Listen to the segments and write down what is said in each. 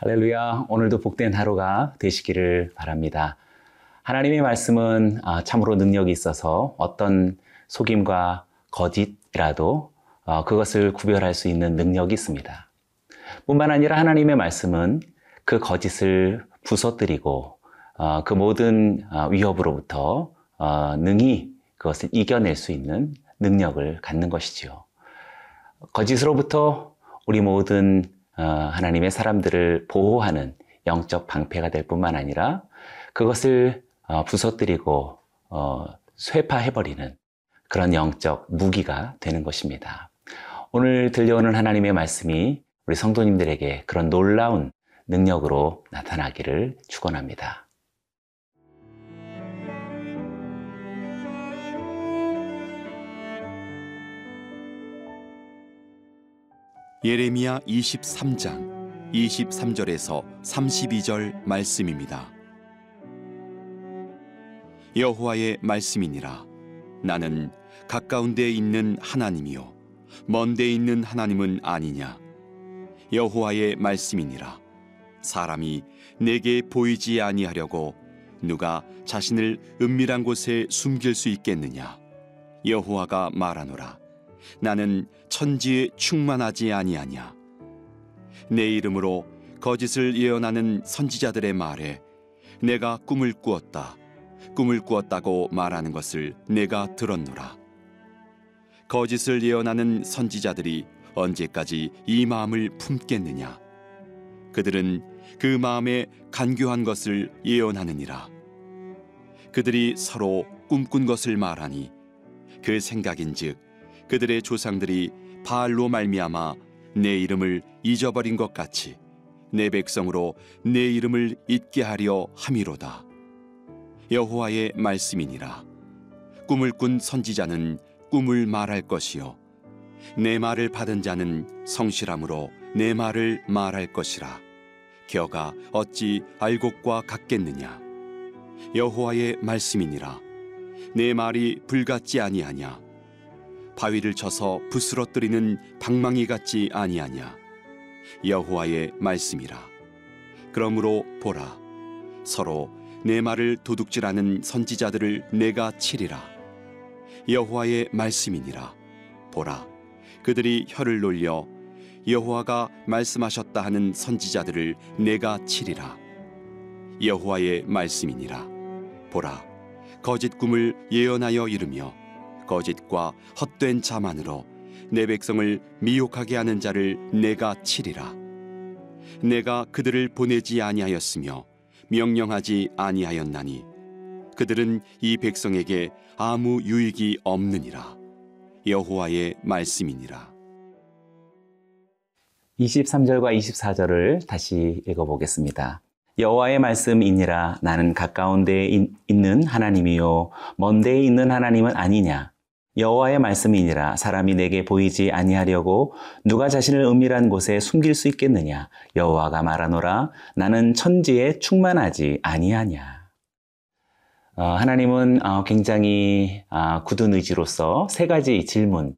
할렐루야. 오늘도 복된 하루가 되시기를 바랍니다. 하나님의 말씀은 아, 참으로 능력이 있어서 어떤 속임과 거짓이라도 어, 그것을 구별할 수 있는 능력이 있습니다. 뿐만 아니라 하나님의 말씀은 그 거짓을 부서뜨리고 어, 그 모든 어, 위협으로부터 능히 그것을 이겨낼 수 있는 능력을 갖는 것이지요. 거짓으로부터 우리 모든 어, 하나님의 사람들을 보호하는 영적 방패가 될 뿐만 아니라 그것을 어, 부서뜨리고 어, 쇠파해버리는 그런 영적 무기가 되는 것입니다. 오늘 들려오는 하나님의 말씀이 우리 성도님들에게 그런 놀라운 능력으로 나타나기를 축원합니다. 예레미야 23장 23절에서 32절 말씀입니다. 여호와의 말씀이니라. 나는 가까운 데 있는 하나님이요 먼 데 있는 하나님은 아니냐. 여호와의 말씀이니라. 사람이 내게 보이지 아니하려고 누가 자신을 은밀한 곳에 숨길 수 있겠느냐? 여호와가 말하노라 나는 천지에 충만하지 아니하냐? 내 이름으로 거짓을 예언하는 선지자들의 말에 내가 꿈을 꾸었다. 꿈을 꾸었다고 말하는 것을 내가 들었노라. 거짓을 예언하는 선지자들이 언제까지 이 마음을 품겠느냐? 그들은 그 마음에 간교한 것을 예언하느니라. 그들이 서로 꿈꾼 것을 말하니 그 생각인즉 그들의 조상들이 바알로 말미암아 내 이름을 잊어버린 것 같이 내 백성으로 내 이름을 잊게 하려 함이로다. 여호와의 말씀이니라. 꿈을 꾼 선지자는 꿈을 말할 것이요 내 말을 받은 자는 성실함으로 내 말을 말할 것이라. 겨가 어찌 알곡과 같겠느냐? 여호와의 말씀이니라. 내 말이 불같지 아니하냐? 바위를 쳐서 부스러뜨리는 방망이 같지 아니하냐? 여호와의 말씀이라. 그러므로 보라 서로 내 말을 도둑질하는 선지자들을 내가 치리라. 여호와의 말씀이니라. 보라 그들이 혀를 놀려 여호와가 말씀하셨다 하는 선지자들을 내가 치리라. 여호와의 말씀이니라. 보라 거짓 꿈을 예언하여 이르며 거짓과 헛된 자만으로 내 백성을 미혹하게 하는 자를 내가 치리라. 내가 그들을 보내지 아니하였으며 명령하지 아니하였나니 그들은 이 백성에게 아무 유익이 없느니라. 여호와의 말씀이니라. 23절과 24절을 다시 읽어보겠습니다. 여호와의 말씀이니라 나는 가까운 데에 있는 하나님이요 먼 데에 있는 하나님은 아니냐 여호와의 말씀이니라 사람이 내게 보이지 아니하려고 누가 자신을 은밀한 곳에 숨길 수 있겠느냐 여호와가 말하노라 나는 천지에 충만하지 아니하냐 어, 하나님은 어, 굉장히 어, 굳은 의지로서 세 가지 질문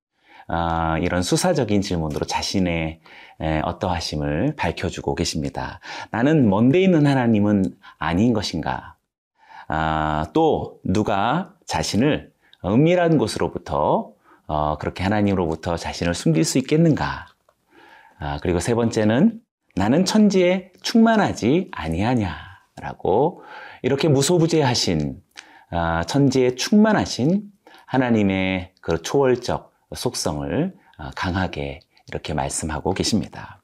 어, 이런 수사적인 질문으로 자신의 에, 어떠하심을 밝혀주고 계십니다. 나는 먼데 있는 하나님은 아닌 것인가? 아, 또 누가 자신을 은밀한 곳으로부터 어, 그렇게 하나님으로부터 자신을 숨길 수 있겠는가? 아, 그리고 세 번째는 나는 천지에 충만하지 아니하냐라고 이렇게 무소부재하신 아, 천지에 충만하신 하나님의 그 초월적 속성을 아, 강하게 이렇게 말씀하고 계십니다.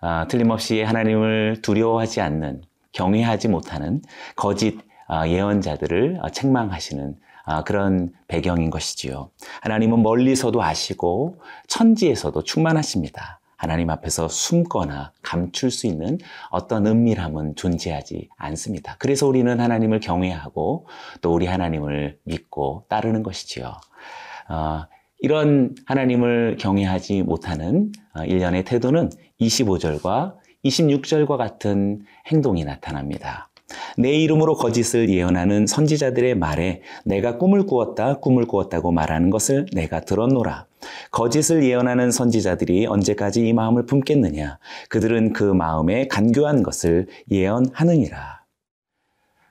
아, 틀림없이 하나님을 두려워하지 않는 경외하지 못하는 거짓 아, 예언자들을 아, 책망하시는 아, 그런 배경인 것이지요. 하나님은 멀리서도 아시고 천지에서도 충만하십니다. 하나님 앞에서 숨거나 감출 수 있는 어떤 은밀함은 존재하지 않습니다. 그래서 우리는 하나님을 경외하고 또 우리 하나님을 믿고 따르는 것이지요. 어, 이런 하나님을 경외하지 못하는 어, 일련의 태도는 25절과 26절과 같은 행동이 나타납니다. 내 이름으로 거짓을 예언하는 선지자들의 말에 내가 꿈을 꾸었다, 꿈을 꾸었다고 말하는 것을 내가 들었노라. 거짓을 예언하는 선지자들이 언제까지 이 마음을 품겠느냐? 그들은 그 마음에 간교한 것을 예언하느니라.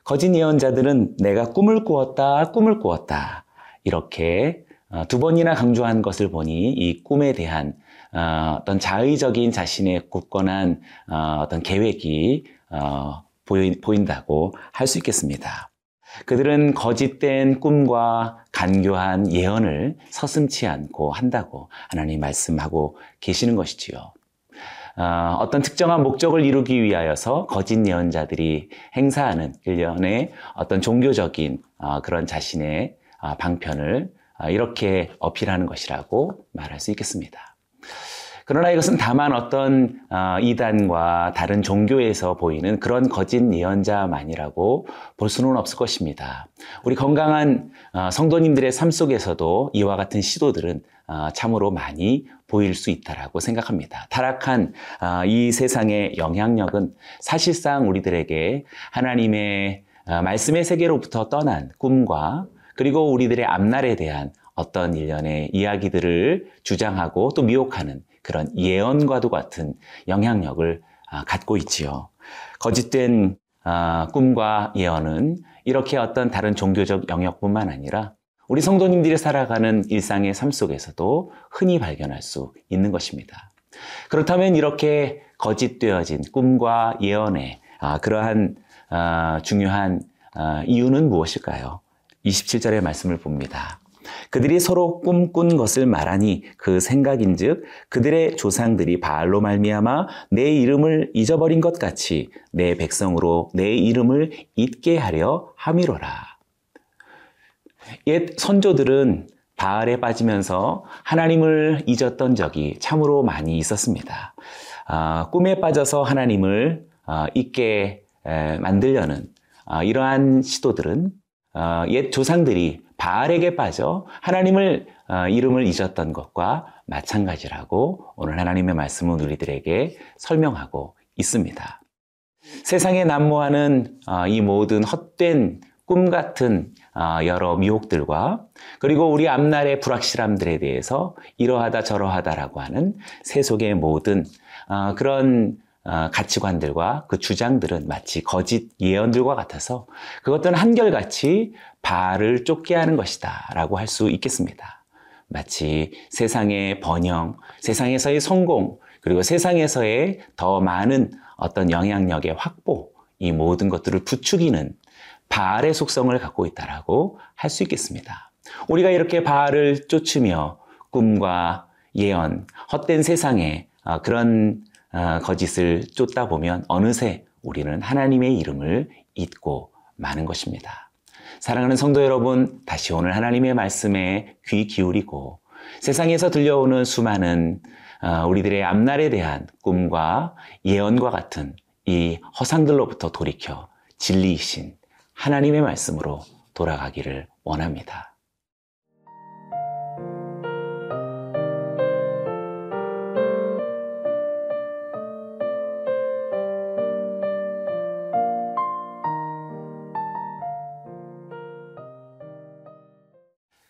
거짓 예언자들은 내가 꿈을 꾸었다, 꿈을 꾸었다. 이렇게 어, 두 번이나 강조한 것을 보니 이 꿈에 대한 어, 어떤 자의적인 자신의 굳건한 어, 어떤 계획이 보인다고 할 수 있겠습니다. 그들은 거짓된 꿈과 간교한 예언을 서슴치 않고 한다고 하나님 말씀하고 계시는 것이지요. 어 떤 특정한 목적을 이루기 위하여서 거짓 예언자들이 행사하는 일련의 어떤 종교적인 그런 자신의 방편을 이렇게 어필하는 것이라고 말할 수 있겠습니다. 그러나 이것은 다만 어떤 어, 이단과 다른 종교에서 보이는 그런 거짓 예언자만이라고 볼 수는 없을 것입니다. 우리 건강한 어, 성도님들의 삶 속에서도 이와 같은 시도들은 어, 참으로 많이 보일 수 있다라고 생각합니다. 타락한 이 세상의 영향력은 사실상 우리들에게 하나님의 말씀의 세계로부터 떠난 꿈과 그리고 우리들의 앞날에 대한 어떤 일련의 이야기들을 주장하고 또 미혹하는 그런 예언과도 같은 영향력을 아, 갖고 있지요. 거짓된 아, 꿈과 예언은 이렇게 어떤 다른 종교적 영역뿐만 아니라 우리 성도님들이 살아가는 일상의 삶 속에서도 흔히 발견할 수 있는 것입니다. 그렇다면 이렇게 거짓되어진 꿈과 예언의 아, 그러한 중요한 이유는 무엇일까요? 27절의 말씀을 봅니다. 그들이 서로 꿈꾼 것을 말하니 그 생각인즉 그들의 조상들이 바알로 말미암아 내 이름을 잊어버린 것 같이 내 백성으로 내 이름을 잊게 하려 함이로라. 옛 선조들은 바알에 빠지면서 하나님을 잊었던 적이 참으로 많이 있었습니다. 아, 꿈에 빠져서 하나님을 아, 잊게 에, 만들려는 아, 이러한 시도들은 아, 옛 조상들이 바알에게 빠져 하나님을 어, 이름을 잊었던 것과 마찬가지라고 오늘 하나님의 말씀은 우리들에게 설명하고 있습니다. 세상에 난무하는 어, 이 모든 헛된 꿈 같은 어, 여러 미혹들과 그리고 우리 앞날의 불확실함들에 대해서 이러하다 저러하다라고 하는 세속의 모든 그런 어, 가치관들과 그 주장들은 마치 거짓 예언들과 같아서 그것들은 한결같이 발을 쫓게 하는 것이다 라고 할 수 있겠습니다. 마치 세상의 번영, 세상에서의 성공, 그리고 세상에서의 더 많은 어떤 영향력의 확보, 이 모든 것들을 부추기는 바알의 속성을 갖고 있다라고 할 수 있겠습니다. 우리가 이렇게 바알을 쫓으며 꿈과 예언, 헛된 세상에 어, 그런 아, 거짓을 쫓다 보면 어느새 우리는 하나님의 이름을 잊고 마는 것입니다. 사랑하는 성도 여러분, 다시 오늘 하나님의 말씀에 귀 기울이고 세상에서 들려오는 수많은 아, 우리들의 앞날에 대한 꿈과 예언과 같은 이 허상들로부터 돌이켜 진리이신 하나님의 말씀으로 돌아가기를 원합니다.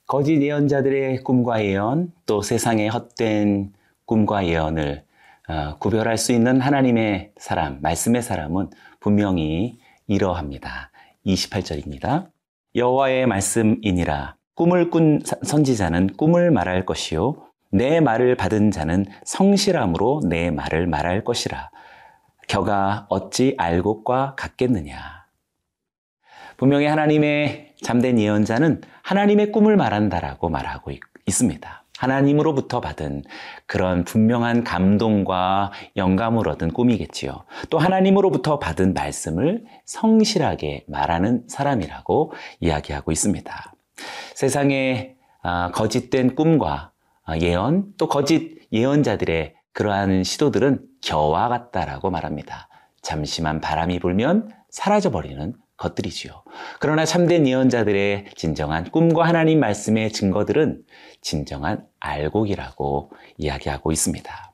거짓 예언자들의 꿈과 예언, 또 세상의 헛된 꿈과 예언을 어, 구별할 수 있는 하나님의 사람, 말씀의 사람은 분명히 이러합니다. 28절입니다. 여호와의 말씀이니라 꿈을 꾼 선지자는 꿈을 말할 것이요 내 말을 받은 자는 성실함으로 내 말을 말할 것이라 겨가 어찌 알곡과 같겠느냐 분명히 하나님의 참된 예언자는 하나님의 꿈을 말한다라고 말하고 있습니다. 하나님으로부터 받은 그런 분명한 감동과 영감을 얻은 꿈이겠지요. 또 하나님으로부터 받은 말씀을 성실하게 말하는 사람이라고 이야기하고 있습니다. 세상에 아, 거짓된 꿈과 아, 예언, 또 거짓 예언자들의 그러한 시도들은 겨와 같다라고 말합니다. 잠시만 바람이 불면 사라져버리는 것들이지요. 그러나 참된 예언자들의 진정한 꿈과 하나님 말씀의 증거들은 진정한 알곡이라고 이야기하고 있습니다.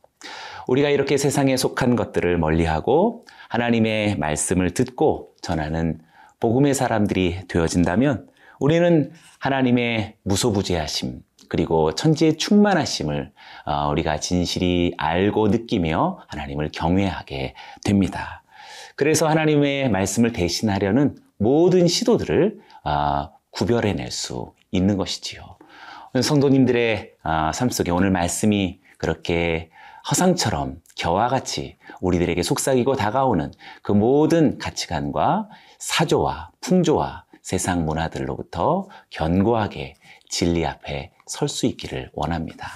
우리가 이렇게 세상에 속한 것들을 멀리하고 하나님의 말씀을 듣고 전하는 복음의 사람들이 되어진다면 우리는 하나님의 무소부재하심, 그리고 천지의 충만하심을 어, 우리가 진실이 알고 느끼며 하나님을 경외하게 됩니다. 그래서 하나님의 말씀을 대신하려는 모든 시도들을 어, 구별해낼 수 있는 것이지요. 성도님들의 아, 삶 속에 오늘 말씀이 그렇게 허상처럼 겨와 같이 우리들에게 속삭이고 다가오는 그 모든 가치관과 사조와 풍조와 세상 문화들로부터 견고하게 진리 앞에 설 수 있기를 원합니다.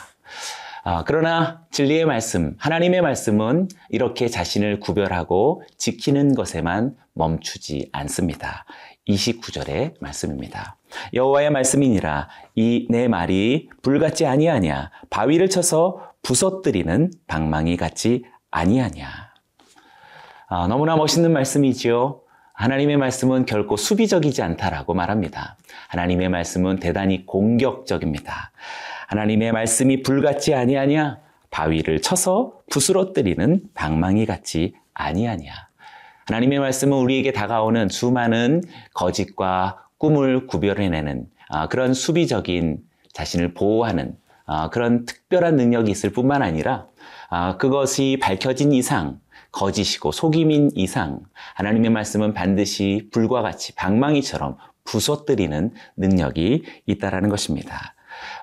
아, 그러나 진리의 말씀, 하나님의 말씀은 이렇게 자신을 구별하고 지키는 것에만 멈추지 않습니다. 29절의 말씀입니다. 여호와의 말씀이니라 이 내 말이 불같지 아니하냐 바위를 쳐서 부서뜨리는 방망이 같지 아니하냐. 아, 너무나 멋있는 말씀이지요. 하나님의 말씀은 결코 수비적이지 않다라고 말합니다. 하나님의 말씀은 대단히 공격적입니다. 하나님의 말씀이 불같지 아니하냐 바위를 쳐서 부스러뜨리는 방망이 같지 아니하냐. 하나님의 말씀은 우리에게 다가오는 수많은 거짓과 꿈을 구별해내는 아, 그런 수비적인 자신을 보호하는 아, 그런 특별한 능력이 있을 뿐만 아니라 아, 그것이 밝혀진 이상 거짓이고 속임인 이상 하나님의 말씀은 반드시 불과 같이 방망이처럼 부서뜨리는 능력이 있다라는 것입니다.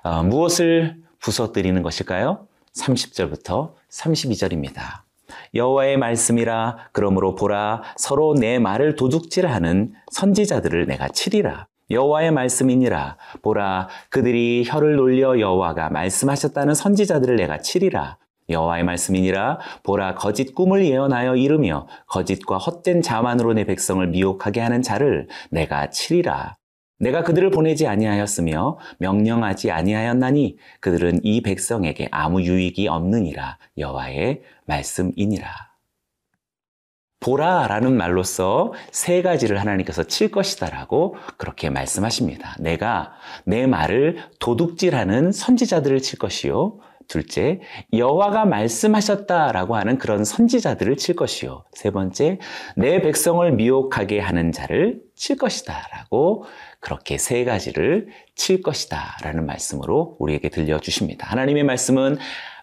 어, 무엇을 부서뜨리는 것일까요? 30절부터 32절입니다. 여호와의 말씀이라 그러므로 보라 서로 내 말을 도둑질하는 선지자들을 내가 치리라 여호와의 말씀이니라 보라 그들이 혀를 놀려 여호와가 말씀하셨다는 선지자들을 내가 치리라 여호와의 말씀이니라 보라 거짓 꿈을 예언하여 이르며 거짓과 헛된 자만으로 내 백성을 미혹하게 하는 자를 내가 치리라 내가 그들을 보내지 아니하였으며 명령하지 아니하였나니 그들은 이 백성에게 아무 유익이 없느니라 여호와의 말씀이니라. 보라라는 말로써 세 가지를 하나님께서 칠 것이다라고 그렇게 말씀하십니다. 내가 내 말을 도둑질하는 선지자들을 칠 것이요. 둘째, 여호와가 말씀하셨다라고 하는 그런 선지자들을 칠 것이요. 세 번째, 내 백성을 미혹하게 하는 자를 칠 것이다라고 그렇게 세 가지를 칠 것이다 라는 말씀으로 우리에게 들려 주십니다. 하나님의 말씀은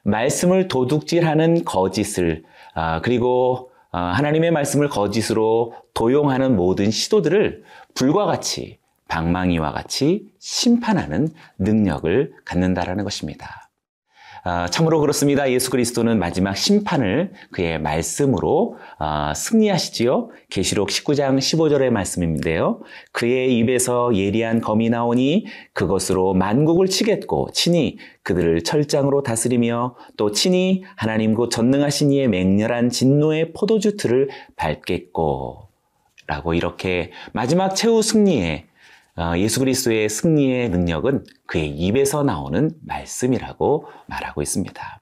말씀을 도둑질하는 거짓을, 아, 그리고 아, 하나님의 말씀을 거짓으로 도용하는 모든 시도들을 불과 같이 방망이와 같이 심판하는 능력을 갖는다라는 것입니다. 아, 참으로 그렇습니다. 예수 그리스도는 마지막 심판을 그의 말씀으로 아, 승리하시지요. 계시록 19장 15절의 말씀인데요. 그의 입에서 예리한 검이 나오니 그것으로 만국을 치겠고 친히 그들을 철장으로 다스리며 또 친히 하나님 곧 전능하신 이의 맹렬한 진노의 포도주 틀을 밟겠고 라고 이렇게 마지막 최후 승리에 어, 예수 그리스도의 승리의 능력은 그의 입에서 나오는 말씀이라고 말하고 있습니다.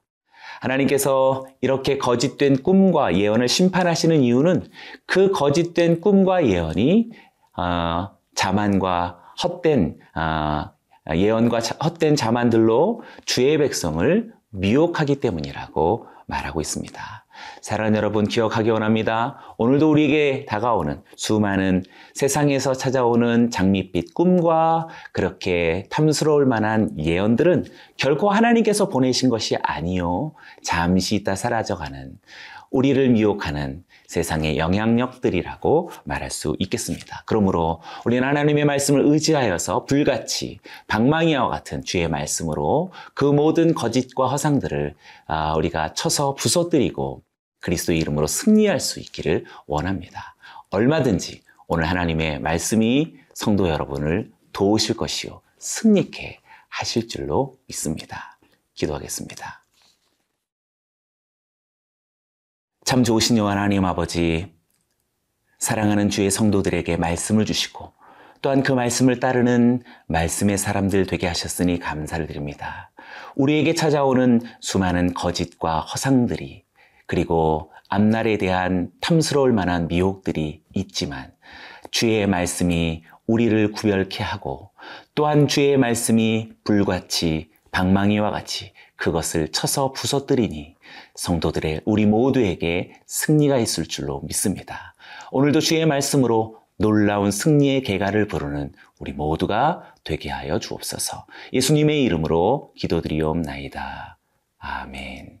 하나님께서 이렇게 거짓된 꿈과 예언을 심판하시는 이유는 그 거짓된 꿈과 예언이 어, 자만과 헛된 어, 예언과 헛된 자만들로 주의 백성을 미혹하기 때문이라고 말하고 있습니다. 사랑하는 여러분 기억하기 원합니다. 오늘도 우리에게 다가오는 수많은 세상에서 찾아오는 장밋빛 꿈과 그렇게 탐스러울 만한 예언들은 결코 하나님께서 보내신 것이 아니요. 잠시 있다 사라져가는 우리를 미혹하는 세상의 영향력들이라고 말할 수 있겠습니다. 그러므로 우리는 하나님의 말씀을 의지하여서 불같이 방망이와 같은 주의 말씀으로 그 모든 거짓과 허상들을 아, 우리가 쳐서 부서뜨리고 그리스도의 이름으로 승리할 수 있기를 원합니다. 얼마든지 오늘 하나님의 말씀이 성도 여러분을 도우실 것이요. 승리케 하실 줄로 믿습니다. 기도하겠습니다. 참 좋으신 여 하나님 아버지, 사랑하는 주의 성도들에게 말씀을 주시고 또한 그 말씀을 따르는 말씀의 사람들 되게 하셨으니 감사를 드립니다. 우리에게 찾아오는 수많은 거짓과 허상들이 그리고 앞날에 대한 탐스러울 만한 미혹들이 있지만 주의 말씀이 우리를 구별케 하고 또한 주의 말씀이 불같이 방망이와 같이 그것을 쳐서 부서뜨리니 성도들의 우리 모두에게 승리가 있을 줄로 믿습니다. 오늘도 주의 말씀으로 놀라운 승리의 개가를 부르는 우리 모두가 되게 하여 주옵소서. 예수님의 이름으로 기도드리옵나이다. 아멘.